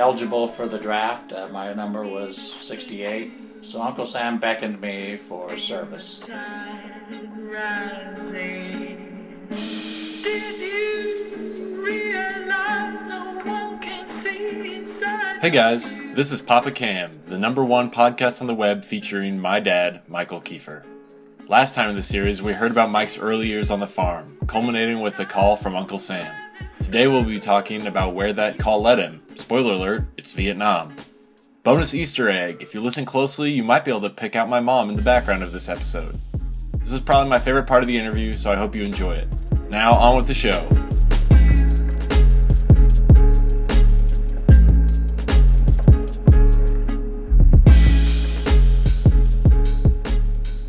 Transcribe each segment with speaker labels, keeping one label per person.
Speaker 1: eligible for the draft. Uh, my number was 68. So Uncle Sam beckoned me for service.
Speaker 2: Hey guys, this is Papa Cam, the number one podcast on the web featuring my dad, Michael Kiefer. Last time in the series, we heard about Mike's early years on the farm, culminating with a call from Uncle Sam. Today we'll be talking about where that call led him. Spoiler alert, it's Vietnam. Bonus Easter egg if you listen closely, you might be able to pick out my mom in the background of this episode. This is probably my favorite part of the interview, so I hope you enjoy it. Now, on with the show.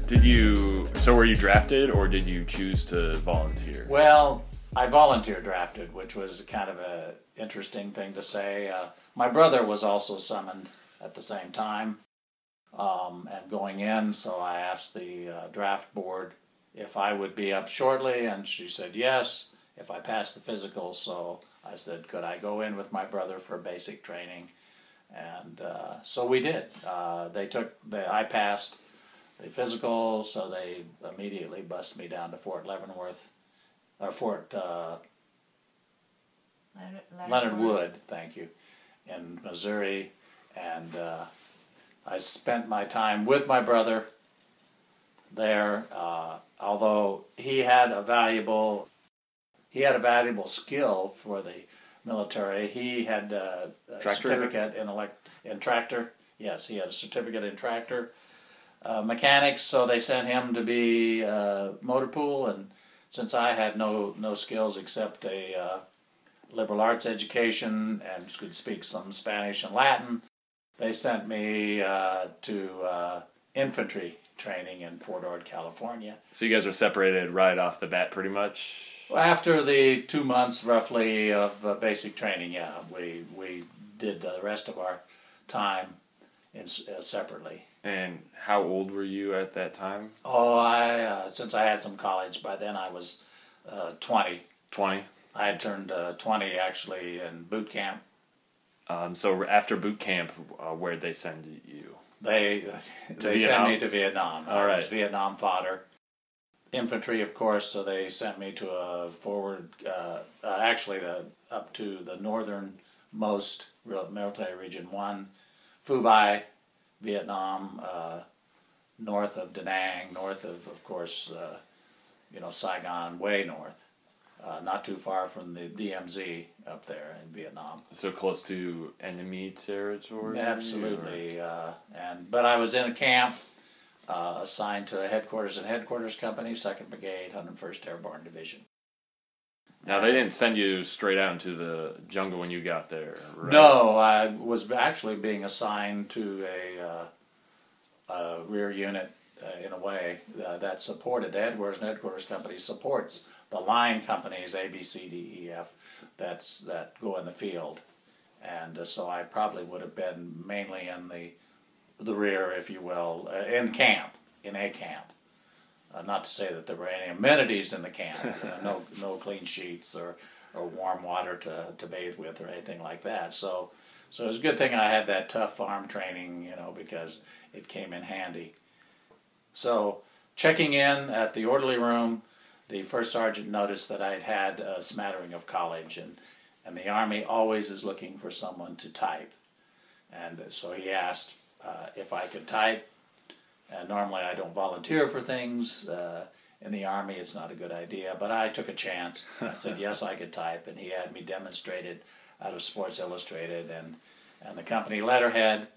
Speaker 2: Did you, so were you drafted or did you choose to volunteer?
Speaker 1: Well, I volunteer drafted, which was kind of a interesting thing to say. Uh, my brother was also summoned at the same time um, and going in, so I asked the uh, draft board if I would be up shortly, and she said yes if I passed the physical. So I said, could I go in with my brother for basic training? And uh, so we did. Uh, they took the I passed the physical, so they immediately bussed me down to Fort Leavenworth, or Fort uh,
Speaker 3: Leonard,
Speaker 1: Leonard Wood, thank you, in Missouri, and uh, I spent my time with my brother there. Uh, although he had a valuable, he had a valuable skill for the military. He had uh, a
Speaker 2: Tractor?
Speaker 1: certificate in elect in tractor. Yes, he had a certificate in tractor uh, mechanics. So they sent him to be uh, motor pool, and since I had no no skills except a uh, liberal arts education and could speak some Spanish and Latin, they sent me uh, to uh, infantry training in Fort Ord, California.
Speaker 2: So you guys were separated right off the bat pretty much?
Speaker 1: After the two months roughly of uh, basic training, yeah, we we did the rest of our time in, uh, separately.
Speaker 2: And how old were you at that time?
Speaker 1: Oh, I uh, since I had some college by then, I was uh, twenty.
Speaker 2: 20?
Speaker 1: I had turned uh, twenty actually in boot camp.
Speaker 2: Um, so after boot camp, uh, where'd they send you?
Speaker 1: They they sent me to Vietnam.
Speaker 2: All
Speaker 1: I was Vietnam fodder. Infantry, of course, so they sent me to a forward, uh, uh, actually the, up to the northernmost military region one, Phu Bai, Vietnam, uh, north of Da Nang, north of, of course, uh, you know, Saigon, way north. Uh, not too far from the DMZ up there in Vietnam.
Speaker 2: So close to enemy territory?
Speaker 1: Absolutely, uh, and but I was in a camp uh, assigned to a headquarters and headquarters company, Second Brigade, Hundred First Airborne Division.
Speaker 2: Now they didn't send you straight out into the jungle when you got there, right?
Speaker 1: No, I was actually being assigned to a, uh, a rear unit uh, in a way uh, that supported the headquarters and headquarters company supports the line companies A, B, C, D, E, F that's that go in the field, and uh, so I probably would have been mainly in the the rear, if you will, uh, in camp in a camp. Uh, not to say that there were any amenities in the camp, no no clean sheets or, or warm water to, to bathe with or anything like that. So so it was a good thing I had that tough farm training, you know, because it came in handy. So checking in at the orderly room, the first sergeant noticed that I'd had a smattering of college, and and the army always is looking for someone to type, and so he asked uh, if I could type. And normally I don't volunteer for things. Uh, in the army, it's not a good idea, but I took a chance. I said yes, I could type, and he had me demonstrated out of Sports Illustrated and and the company letterhead,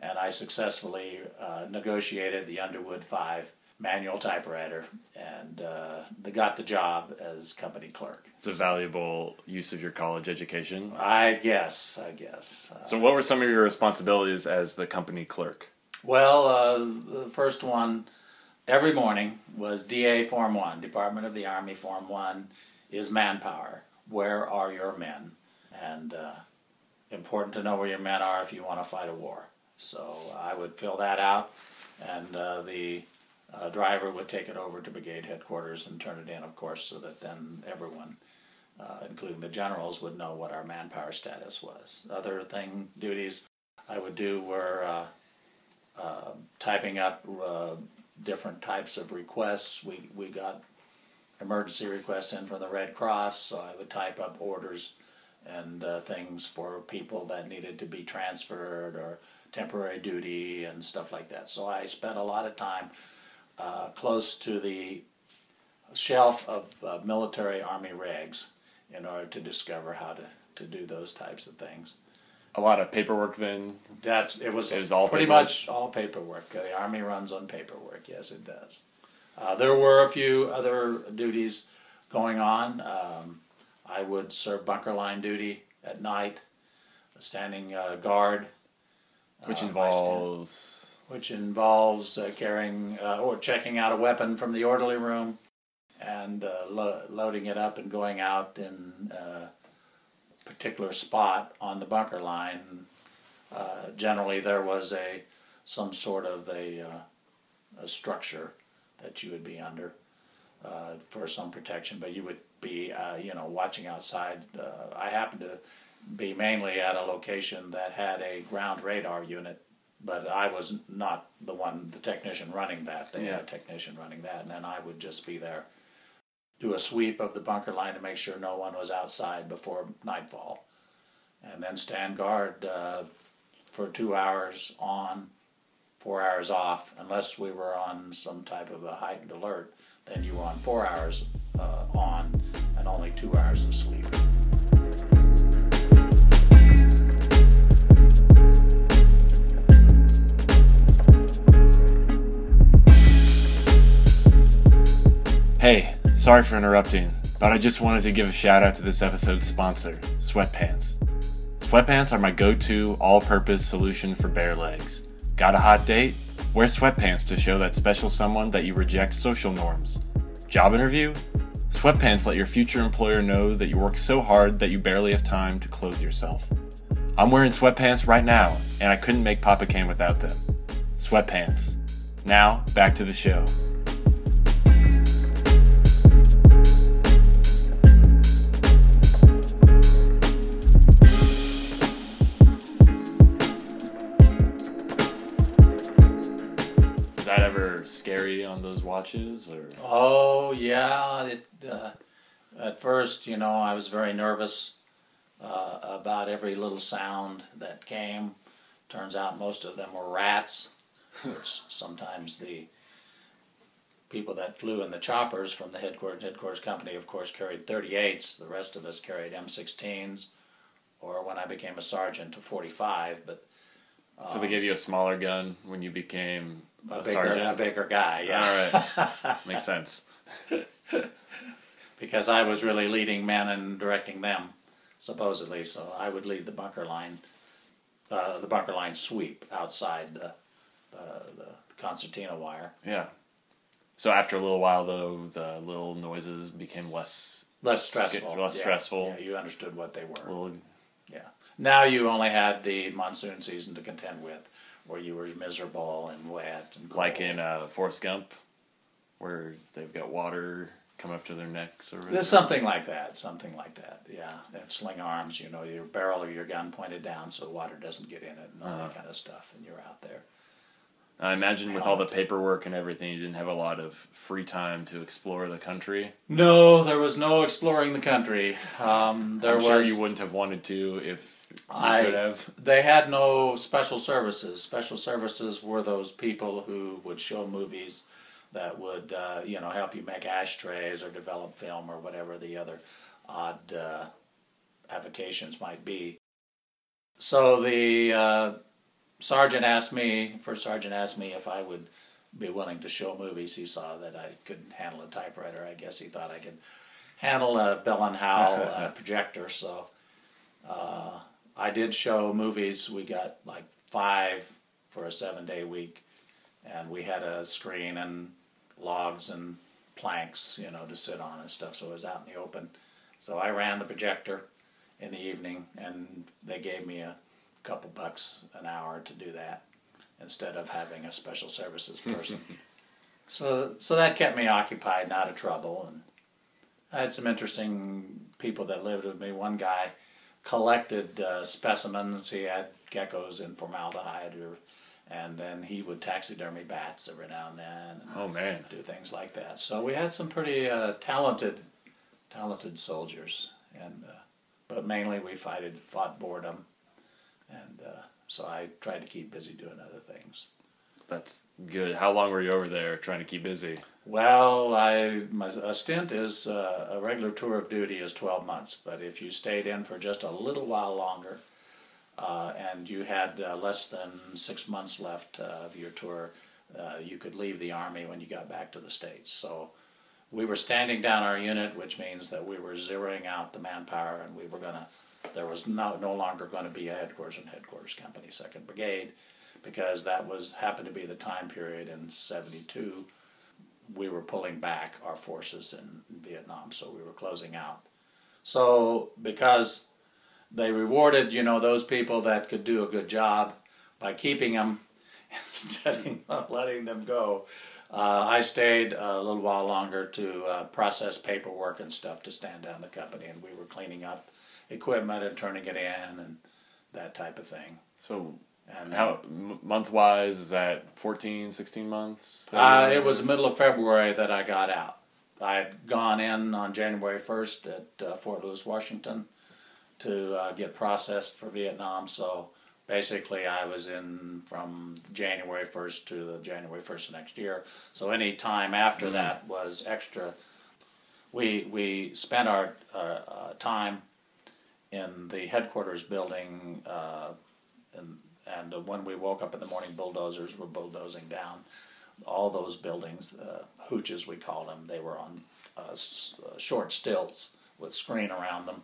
Speaker 1: and I successfully uh, negotiated the Underwood Five manual typewriter, and uh, they got the job as company clerk.
Speaker 2: It's a valuable use of your college education.
Speaker 1: I guess, I guess. Uh,
Speaker 2: So what were some of your responsibilities as the company clerk?
Speaker 1: Well, uh, the first one every morning was DA Form 1, Department of the Army Form 1 is manpower. Where are your men? And uh, important to know where your men are if you want to fight a war. So I would fill that out, and uh, the uh, driver would take it over to brigade headquarters and turn it in, of course, so that then everyone uh, including the generals, would know what our manpower status was. Other thing duties I would do were uh, uh, typing up uh, different types of requests. We we got emergency requests in from the Red Cross, so I would type up orders and things for people that needed to be transferred or temporary duty and stuff like that. So I spent a lot of time uh, close to the shelf of uh, military army regs in order to discover how to, to do those types of things.
Speaker 2: A lot of paperwork then.
Speaker 1: That it was,
Speaker 2: It was all
Speaker 1: pretty
Speaker 2: paperwork?
Speaker 1: much all paperwork. The army runs on paperwork. Yes, it does. Uh, there were a few other duties going on. Um, I would serve bunker line duty at night, standing uh, guard,
Speaker 2: Which
Speaker 1: Uh,
Speaker 2: involves
Speaker 1: which involves uh, carrying uh, or checking out a weapon from the orderly room and uh, lo- loading it up and going out in a particular spot on the bunker line. Uh, generally, there was a some sort of a, uh, a structure that you would be under uh, for some protection, but you would be uh, you know watching outside. Uh, I happened to be mainly at a location that had a ground radar unit but I was not the one, the technician running that. They had a technician running that, and then I would just be there, do a sweep of the bunker line to make sure no one was outside before nightfall, and then stand guard uh, for two hours on, four hours off, unless we were on some type of a heightened alert. Then you were on four hours uh, on and only two hours of sleep.
Speaker 2: Sorry for interrupting, but I just wanted to give a shout out to this episode's sponsor, Sweatpants. Sweatpants are my go to all purpose solution for bare legs. Got a hot date? Wear sweatpants to show that special someone that you reject social norms. Job interview? Sweatpants let your future employer know that you work so hard that you barely have time to clothe yourself. I'm wearing sweatpants right now, and I couldn't make Papa Cam without them. Sweatpants. Now, back to the show. Ever scary on those watches, or
Speaker 1: Oh yeah, it, uh, at first, you know, I was very nervous uh, about every little sound that came. Turns out most of them were rats, which sometimes the people that flew in the choppers from the headquarters headquarters company, of course, carried 38s. The rest of us carried M16s, or when I became a sergeant, to 45. But
Speaker 2: so they gave you a smaller gun when you became a,
Speaker 1: a bigger,
Speaker 2: sergeant?
Speaker 1: a bigger guy, yeah.
Speaker 2: All right, makes sense.
Speaker 1: because I was really leading men and directing them, supposedly. So I would lead the bunker line, uh, the bunker line sweep outside the, the, the concertina wire.
Speaker 2: Yeah. So after a little while, though, the little noises became less.
Speaker 1: Less stressful.
Speaker 2: less
Speaker 1: yeah.
Speaker 2: stressful.
Speaker 1: Yeah, you understood what they were.
Speaker 2: Little,
Speaker 1: yeah. Now you only had the monsoon season to contend with, where you were miserable and wet and cold.
Speaker 2: like in uh, Forrest Gump, where they've got water come up to their necks or whatever.
Speaker 1: There's something like that, something like that, yeah. And sling arms, you know, your barrel of your gun pointed down so the water doesn't get in it and all
Speaker 2: Uh-huh.
Speaker 1: that kind of stuff, and you're out there.
Speaker 2: I imagine with all the paperwork and everything, you didn't have a lot of free time to explore the country.
Speaker 1: No, there was no exploring the country. Um, there
Speaker 2: I'm
Speaker 1: was.
Speaker 2: sure you wouldn't have wanted to if you
Speaker 1: I-
Speaker 2: could have.
Speaker 1: They had no special services. Special services were those people who would show movies that would, uh, you know, help you make ashtrays or develop film or whatever the other odd uh, avocations might be. So the uh, sergeant asked me, first sergeant asked me if I would be willing to show movies. He saw that I couldn't handle a typewriter. I guess he thought I could handle a Bell and Howell uh, projector. So uh, I did show movies. We got like five for a seven day week, and we had a screen and logs and planks, you know, to sit on and stuff. So it was out in the open. So I ran the projector in the evening, and they gave me a couple bucks an hour to do that instead of having a special services person. so so that kept me occupied and out of trouble, and I had some interesting people that lived with me. One guy collected uh, specimens. He had geckos in formaldehyde, or, and then he would taxidermy bats every now and then. And
Speaker 2: Oh man.
Speaker 1: do things like that. So we had some pretty uh, talented, talented soldiers, and uh, but mainly we fighted, fought boredom, and uh, so I tried to keep busy doing other things.
Speaker 2: That's good. How long were you over there trying to keep busy?
Speaker 1: Well, I my a stint is uh, a regular tour of duty is twelve months, but if you stayed in for just a little while longer, uh, and you had uh, less than six months left uh, of your tour, uh, you could leave the army when you got back to the states. So we were standing down our unit, which means that we were zeroing out the manpower, and we were gonna. There was no no longer going to be a headquarters and headquarters company, Second Brigade, because that was happened to be the time period in '72 we were pulling back our forces in Vietnam, so we were closing out. So because they rewarded, you know, those people that could do a good job by keeping them instead of letting them go. Uh, I stayed a little while longer to uh, process paperwork and stuff to stand down the company, and we were cleaning up equipment and turning it in and that type of thing.
Speaker 2: So
Speaker 1: And
Speaker 2: how m- month wise is that 14, 16 months?
Speaker 1: Uh, it was the middle of February that I got out. I had gone in on January 1st at uh, Fort Lewis, Washington to uh, get processed for Vietnam. So basically, I was in from January 1st to the January 1st of next year. So any time after that was extra. We, we spent our uh, uh, time in the headquarters building, uh, and, and when we woke up in the morning, bulldozers were bulldozing down all those buildings, uh, hooches we called them, they were on uh, s- uh, short stilts with screen around them.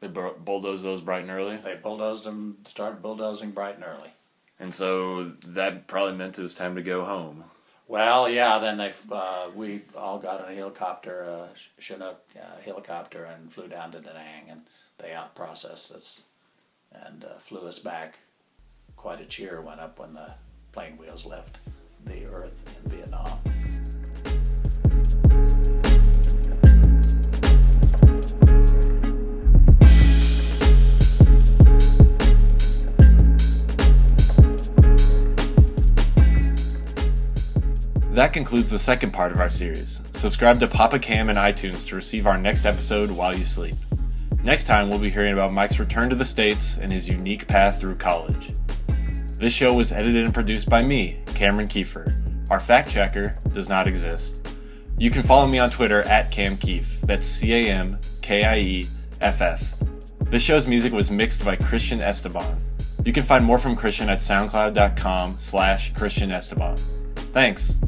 Speaker 2: They bur- bulldozed those bright and early,
Speaker 1: They bulldozed them, started bulldozing bright and early.
Speaker 2: and so that probably meant it was time to go home.
Speaker 1: Well, yeah, then they uh, we all got in a helicopter, Ch- Chinook uh, helicopter, and flew down to Da Nang, and they out processed us and uh, flew us back. Quite a cheer went up when the plane wheels left the earth in Vietnam.
Speaker 2: That concludes the second part of our series. Subscribe to Papa Cam and iTunes to receive our next episode while you sleep. Next time, we'll be hearing about Mike's return to the States and his unique path through college. This show was edited and produced by me, Cameron Kiefer. Our fact checker does not exist. You can follow me on Twitter at Cam Kieff. That's C A M K I E F F. This show's music was mixed by Christian Esteban. You can find more from Christian at soundcloud.com slash Christian Esteban. Thanks.